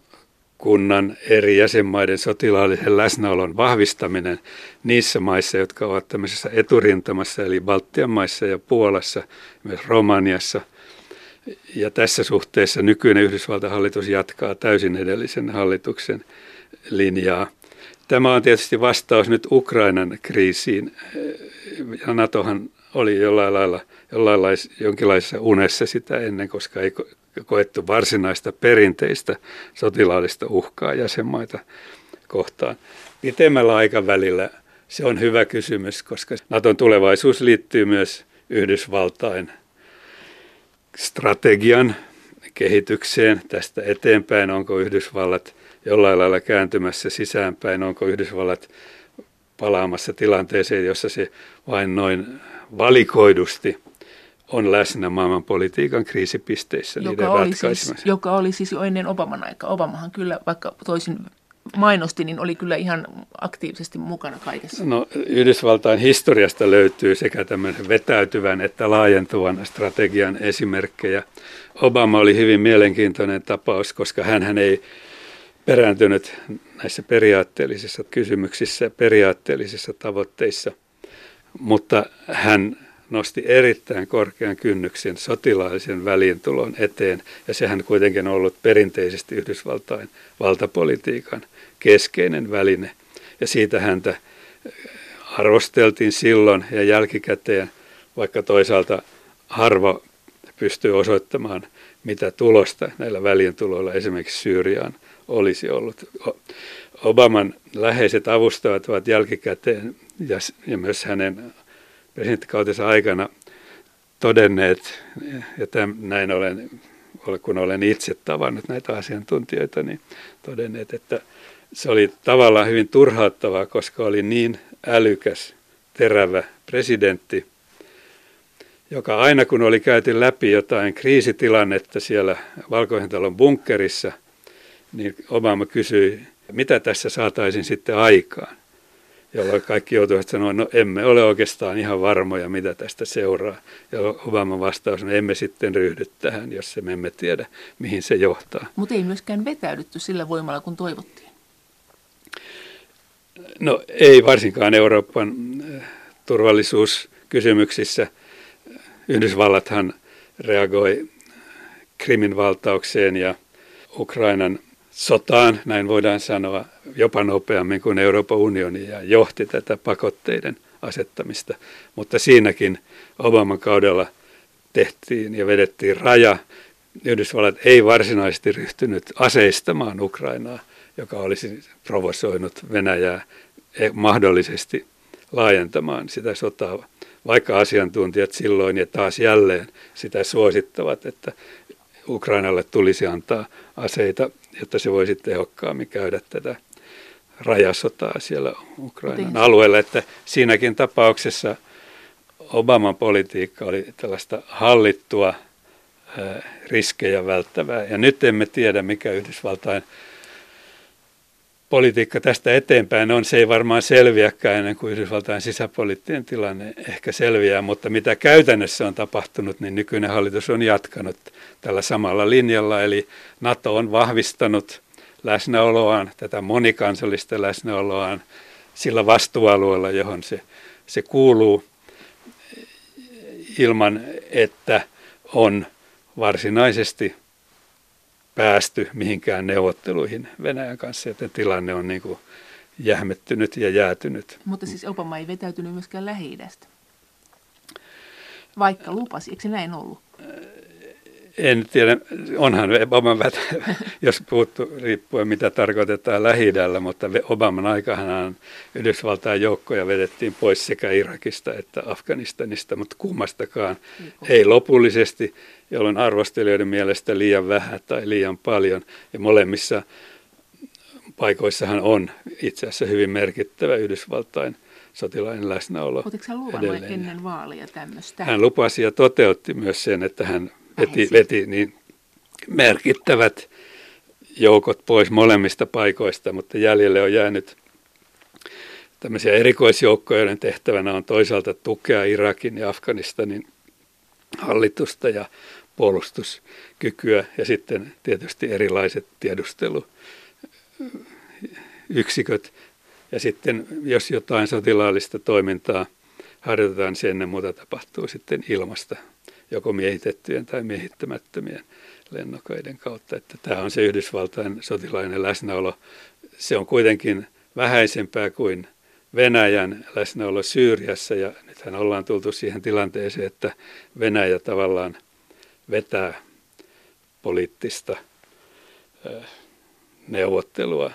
kunnan eri jäsenmaiden sotilaallisen läsnäolon vahvistaminen niissä maissa, jotka ovat tämmöisessä eturintamassa, eli Baltian maissa ja Puolassa, myös Romaniassa. Ja tässä suhteessa nykyinen Yhdysvaltain hallitus jatkaa täysin edellisen hallituksen linjaa. Tämä on tietysti vastaus nyt Ukrainan kriisiin. Ja NATOhan oli jollain lailla, jollain lailla jonkinlaisessa unessa sitä ennen, koska ei koettu varsinaista perinteistä sotilaallista uhkaa jäsenmaita kohtaan. Pitemmällä aikavälillä se on hyvä kysymys, koska Naton tulevaisuus liittyy myös Yhdysvaltain strategian kehitykseen tästä eteenpäin. Onko Yhdysvallat jollain lailla kääntymässä sisäänpäin, onko Yhdysvallat palaamassa tilanteeseen, jossa se vain noin valikoidusti on läsnä maailmanpolitiikan kriisipisteissä joka oli, siis, joka oli siis jo ennen Obaman aikaa. Obamahan kyllä, vaikka toisin mainosti, niin oli kyllä ihan aktiivisesti mukana kaikessa. No, Yhdysvaltain historiasta löytyy sekä tämmöisen vetäytyvän että laajentuvan strategian esimerkkejä. Obama oli hyvin mielenkiintoinen tapaus, koska hän ei perääntynyt näissä periaatteellisissa kysymyksissä, periaatteellisissa tavoitteissa, mutta hän nosti erittäin korkean kynnyksen sotilaallisen väliintulon eteen, ja sehän kuitenkin on ollut perinteisesti Yhdysvaltain valtapolitiikan keskeinen väline. Ja siitä häntä arvosteltiin silloin ja jälkikäteen, vaikka toisaalta harva pystyy osoittamaan, mitä tulosta näillä väliintuloilla esimerkiksi Syyriaan olisi ollut. Obaman läheiset avustajat ovat jälkikäteen ja, ja myös hänen presidenttikautensa aikana todenneet, ja näin olen, kun olen itse tavannut näitä asiantuntijoita, niin todenneet, että se oli tavallaan hyvin turhauttavaa, koska oli niin älykäs, terävä presidentti, joka aina kun oli käyty läpi jotain kriisitilannetta siellä Valkoisen talon bunkkerissa, niin Obama kysyi, mitä tässä saataisiin sitten aikaan jolloin kaikki joutuivat sanoa, no emme ole oikeastaan ihan varmoja, mitä tästä seuraa. Ja Obama vastaus, no emme sitten ryhdy tähän, jos me emme tiedä, mihin se johtaa. Mutta ei myöskään vetäydytty sillä voimalla, kun toivottiin. No ei varsinkaan Euroopan eh, turvallisuuskysymyksissä. Yhdysvallathan reagoi Krimin valtaukseen ja Ukrainan sotaan, näin voidaan sanoa, jopa nopeammin kuin Euroopan unioni ja johti tätä pakotteiden asettamista. Mutta siinäkin Obaman kaudella tehtiin ja vedettiin raja. Yhdysvallat ei varsinaisesti ryhtynyt aseistamaan Ukrainaa, joka olisi provosoinut Venäjää e- mahdollisesti laajentamaan sitä sotaa, vaikka asiantuntijat silloin ja taas jälleen sitä suosittavat, että Ukrainalle tulisi antaa aseita, jotta se voisi tehokkaammin käydä tätä rajasotaa siellä Ukrainan alueella. Että siinäkin tapauksessa Obaman politiikka oli tällaista hallittua riskejä välttävää. Ja nyt emme tiedä, mikä Yhdysvaltain politiikka tästä eteenpäin on. Se ei varmaan selviäkään ennen kuin Yhdysvaltain sisäpoliittinen tilanne ehkä selviää, mutta mitä käytännössä on tapahtunut, niin nykyinen hallitus on jatkanut tällä samalla linjalla, eli NATO on vahvistanut läsnäoloaan, tätä monikansallista läsnäoloaan sillä vastuualueella, johon se, se kuuluu ilman, että on varsinaisesti päästy mihinkään neuvotteluihin Venäjän kanssa, että tilanne on niin kuin jähmettynyt ja jäätynyt. Mutta siis Obama ei vetäytynyt myöskään lähi vaikka lupasi, eikö se näin ollut? En tiedä, onhan Obaman vätä, [laughs] jos puhuttu riippuen mitä tarkoitetaan lähi mutta Obaman aikahan Yhdysvaltain joukkoja vedettiin pois sekä Irakista että Afganistanista, mutta kummastakaan ei lopullisesti, jolloin arvostelijoiden mielestä liian vähän tai liian paljon. Ja molemmissa paikoissahan on itse asiassa hyvin merkittävä Yhdysvaltain sotilainen läsnäolo. Oletko hän luvannut ennen vaaleja tämmöistä? Hän lupasi ja toteutti myös sen, että hän veti, veti niin merkittävät joukot pois molemmista paikoista, mutta jäljelle on jäänyt tämmöisiä erikoisjoukkoja, joiden tehtävänä on toisaalta tukea Irakin ja Afganistanin hallitusta ja puolustuskykyä ja sitten tietysti erilaiset tiedusteluyksiköt. Ja sitten jos jotain sotilaallista toimintaa harjoitetaan, niin se ennen muuta tapahtuu sitten ilmasta joko miehitettyjen tai miehittämättömien lennokoiden kautta. Että tämä on se Yhdysvaltain sotilainen läsnäolo. Se on kuitenkin vähäisempää kuin Venäjän läsnäolo Syyriassa ja nythän ollaan tultu siihen tilanteeseen, että Venäjä tavallaan vetää poliittista neuvottelua,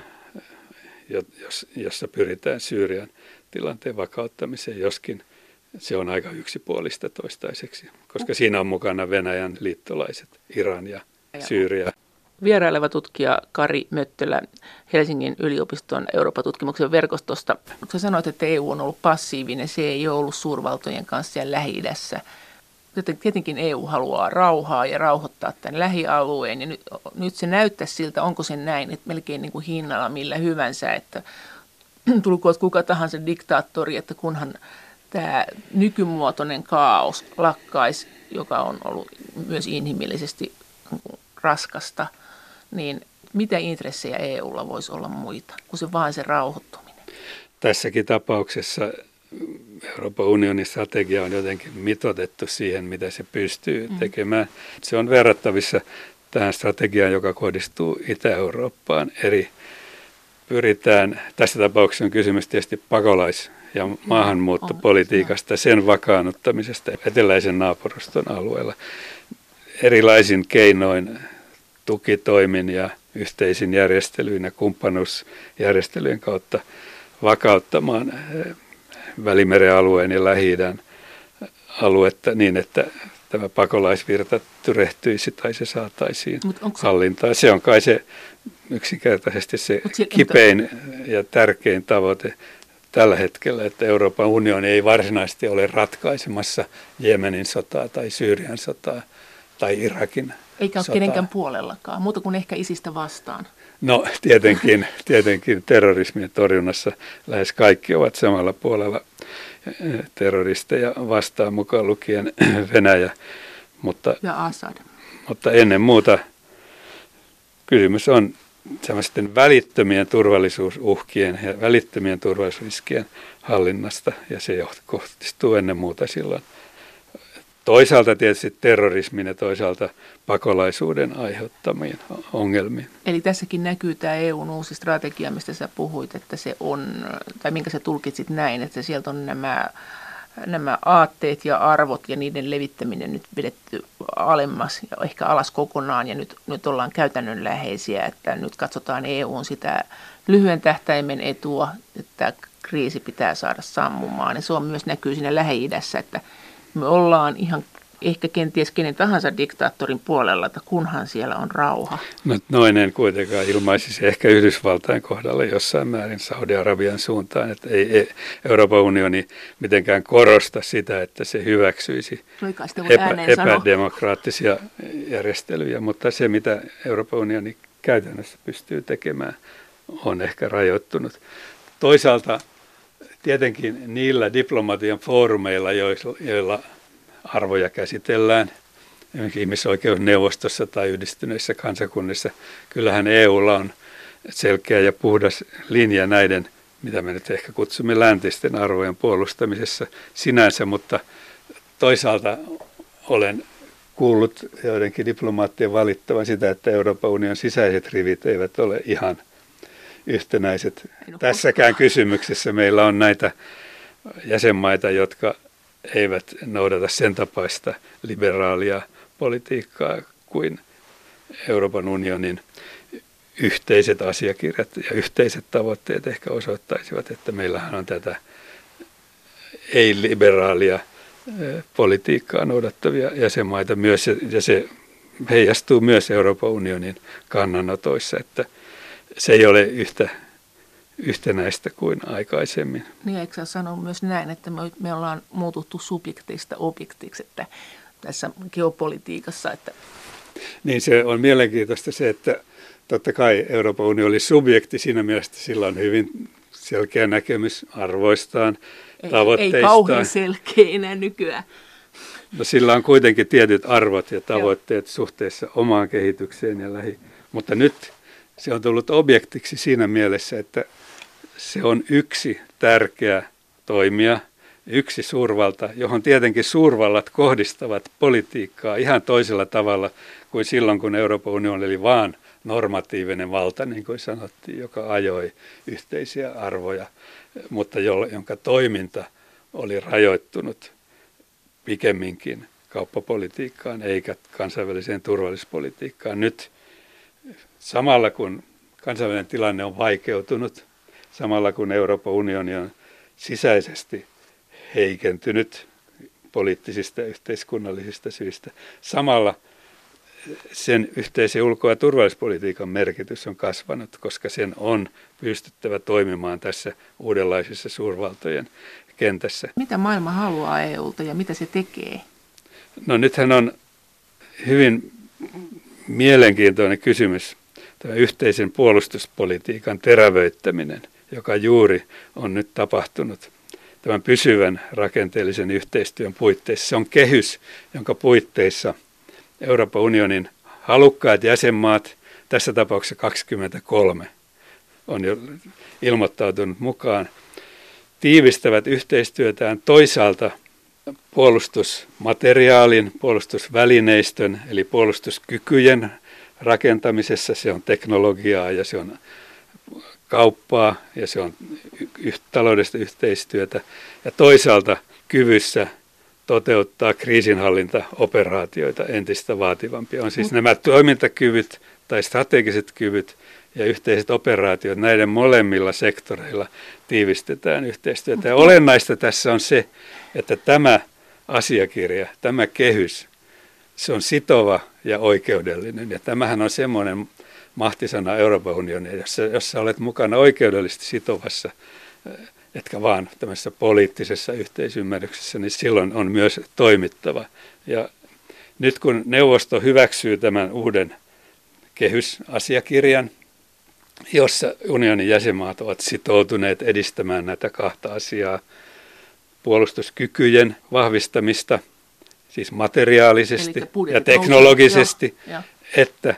jossa pyritään Syyrian tilanteen vakauttamiseen, joskin – se on aika yksipuolista toistaiseksi, koska siinä on mukana Venäjän liittolaiset, Iran ja Syyria. Vieraileva tutkija Kari Möttölä Helsingin yliopiston Euroopan tutkimuksen verkostosta. Sä sanoit, että EU on ollut passiivinen, se ei ole ollut suurvaltojen kanssa siellä Lähi-idässä. Tietenkin EU haluaa rauhaa ja rauhoittaa tämän lähialueen. Ja nyt, nyt se näyttää siltä, onko se näin, että melkein niin kuin hinnalla millä hyvänsä, että [clears throat] tulkoot kuka tahansa diktaattori, että kunhan tämä nykymuotoinen kaos lakkaisi, joka on ollut myös inhimillisesti raskasta, niin mitä intressejä EUlla voisi olla muita kuin se vaan se rauhoittuminen? Tässäkin tapauksessa Euroopan unionin strategia on jotenkin mitotettu siihen, mitä se pystyy mm. tekemään. Se on verrattavissa tähän strategiaan, joka kohdistuu Itä-Eurooppaan. Eri pyritään, tässä tapauksessa on kysymys tietysti pakolais- ja maahanmuuttopolitiikasta, sen vakaannuttamisesta eteläisen naapuruston alueella erilaisin keinoin, tukitoimin ja yhteisin järjestelyin ja kumppanuusjärjestelyjen kautta vakauttamaan eh, Välimeren alueen ja lähi aluetta niin, että tämä pakolaisvirta tyrehtyisi tai se saataisiin hallintaan. Se on kai se yksinkertaisesti se kipein ja tärkein tavoite tällä hetkellä, että Euroopan unioni ei varsinaisesti ole ratkaisemassa Jemenin sotaa tai Syyrian sotaa tai Irakin Eikä ole kenenkään puolellakaan, muuta kuin ehkä isistä vastaan. No tietenkin, [laughs] tietenkin terrorismien torjunnassa lähes kaikki ovat samalla puolella terroristeja vastaan mukaan lukien [clears throat] Venäjä. Mutta, ja Assad. Mutta ennen muuta kysymys on semmoisten välittömien turvallisuusuhkien ja välittömien turvallisuusriskien hallinnasta, ja se kohdistuu ennen muuta silloin toisaalta tietysti terrorismin ja toisaalta pakolaisuuden aiheuttamiin ongelmiin. Eli tässäkin näkyy tämä EUn uusi strategia, mistä sä puhuit, että se on, tai minkä sä tulkitsit näin, että sieltä on nämä nämä aatteet ja arvot ja niiden levittäminen nyt vedetty alemmas ja ehkä alas kokonaan ja nyt, nyt ollaan käytännönläheisiä, että nyt katsotaan EUn sitä lyhyen tähtäimen etua, että kriisi pitää saada sammumaan. Ja se on myös näkyy siinä Lähi-idässä, että me ollaan ihan ehkä kenties kenen tahansa diktaattorin puolella, että kunhan siellä on rauha. No, noin en kuitenkaan ilmaisisi ehkä Yhdysvaltain kohdalla jossain määrin Saudi-Arabian suuntaan, että ei, Euroopan unioni mitenkään korosta sitä, että se hyväksyisi epä, epädemokraattisia järjestelyjä, mutta se mitä Euroopan unioni käytännössä pystyy tekemään on ehkä rajoittunut. Toisaalta tietenkin niillä diplomatian foorumeilla, joilla arvoja käsitellään ihmisoikeusneuvostossa tai yhdistyneissä kansakunnissa. Kyllähän EUlla on selkeä ja puhdas linja näiden, mitä me nyt ehkä kutsumme läntisten arvojen puolustamisessa sinänsä, mutta toisaalta olen kuullut joidenkin diplomaattien valittavan sitä, että Euroopan unionin sisäiset rivit eivät ole ihan yhtenäiset. Tässäkään kysymyksessä meillä on näitä jäsenmaita, jotka eivät noudata sen tapaista liberaalia politiikkaa kuin Euroopan unionin yhteiset asiakirjat ja yhteiset tavoitteet ehkä osoittaisivat, että meillähän on tätä ei-liberaalia politiikkaa noudattavia jäsenmaita myös, ja se heijastuu myös Euroopan unionin kannanotoissa, että se ei ole yhtä yhtenäistä kuin aikaisemmin. Niin, eikö sanoa myös näin, että me, me ollaan muututtu subjekteista objektiksi että tässä geopolitiikassa? Että... Niin, se on mielenkiintoista se, että totta kai Euroopan unioni oli subjekti siinä mielessä, sillä on hyvin selkeä näkemys arvoistaan, ei, tavoitteistaan. Ei kauhean selkeä enää nykyään. No sillä on kuitenkin tietyt arvot ja tavoitteet Joo. suhteessa omaan kehitykseen ja lähi. Mutta nyt se on tullut objektiksi siinä mielessä, että se on yksi tärkeä toimija, yksi suurvalta, johon tietenkin suurvallat kohdistavat politiikkaa ihan toisella tavalla kuin silloin, kun Euroopan unioni oli vaan normatiivinen valta, niin kuin sanottiin, joka ajoi yhteisiä arvoja, mutta jonka toiminta oli rajoittunut pikemminkin kauppapolitiikkaan eikä kansainväliseen turvallisuuspolitiikkaan. Nyt samalla kun kansainvälinen tilanne on vaikeutunut, samalla kun Euroopan unioni on sisäisesti heikentynyt poliittisista ja yhteiskunnallisista syistä, samalla sen yhteisen ulko- ja turvallisuuspolitiikan merkitys on kasvanut, koska sen on pystyttävä toimimaan tässä uudenlaisessa suurvaltojen kentässä. Mitä maailma haluaa EUlta ja mitä se tekee? No nythän on hyvin mielenkiintoinen kysymys tämä yhteisen puolustuspolitiikan terävöittäminen, joka juuri on nyt tapahtunut tämän pysyvän rakenteellisen yhteistyön puitteissa. Se on kehys, jonka puitteissa Euroopan unionin halukkaat jäsenmaat, tässä tapauksessa 23, on jo ilmoittautunut mukaan, tiivistävät yhteistyötään toisaalta puolustusmateriaalin, puolustusvälineistön eli puolustuskykyjen rakentamisessa. Se on teknologiaa ja se on kauppaa ja se on taloudellista yhteistyötä. Ja toisaalta kyvyssä toteuttaa kriisinhallintaoperaatioita entistä vaativampia. On siis nämä toimintakyvyt tai strategiset kyvyt ja yhteiset operaatiot, näiden molemmilla sektoreilla tiivistetään yhteistyötä. Ja olennaista tässä on se, että tämä asiakirja, tämä kehys, se on sitova ja oikeudellinen. Ja tämähän on semmoinen mahtisana Euroopan unionia, jossa, jossa olet mukana oikeudellisesti sitovassa, etkä vaan tämmöisessä poliittisessa yhteisymmärryksessä, niin silloin on myös toimittava. Ja nyt kun neuvosto hyväksyy tämän uuden kehysasiakirjan, jossa unionin jäsenmaat ovat sitoutuneet edistämään näitä kahta asiaa, puolustuskykyjen vahvistamista, siis materiaalisesti ja teknologisesti, että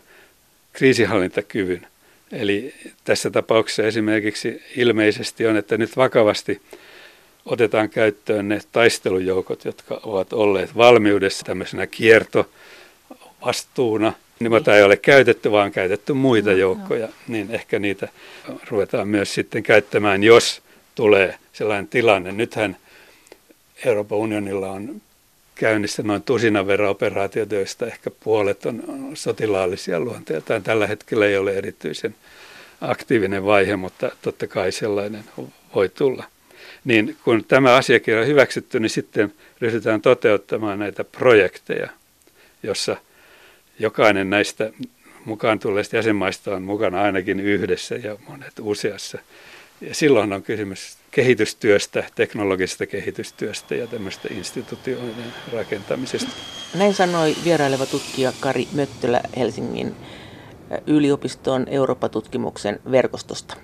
kriisihallintakyvyn. Eli tässä tapauksessa esimerkiksi ilmeisesti on, että nyt vakavasti otetaan käyttöön ne taistelujoukot, jotka ovat olleet valmiudessa tämmöisenä kiertovastuuna – niin mutta ei ole käytetty, vaan käytetty muita joukkoja, niin ehkä niitä ruvetaan myös sitten käyttämään, jos tulee sellainen tilanne. Nythän Euroopan unionilla on käynnissä noin tusinan verran operaatioita, joista ehkä puolet on sotilaallisia luonteeltaan. Tällä hetkellä ei ole erityisen aktiivinen vaihe, mutta totta kai sellainen voi tulla. Niin kun tämä asiakirja on hyväksytty, niin sitten ryhdytään toteuttamaan näitä projekteja, jossa – jokainen näistä mukaan tulleista jäsenmaista on mukana ainakin yhdessä ja monet useassa. Ja silloin on kysymys kehitystyöstä, teknologisesta kehitystyöstä ja tämmöistä instituutioiden rakentamisesta. Näin sanoi vieraileva tutkija Kari Möttölä Helsingin yliopiston Eurooppa-tutkimuksen verkostosta.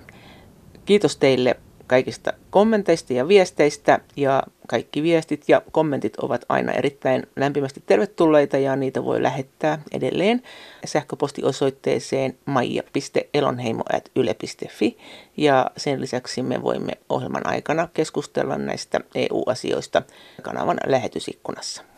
Kiitos teille kaikista kommenteista ja viesteistä ja kaikki viestit ja kommentit ovat aina erittäin lämpimästi tervetulleita ja niitä voi lähettää edelleen sähköpostiosoitteeseen maija.elonheimo.yle.fi ja sen lisäksi me voimme ohjelman aikana keskustella näistä EU-asioista kanavan lähetysikkunassa.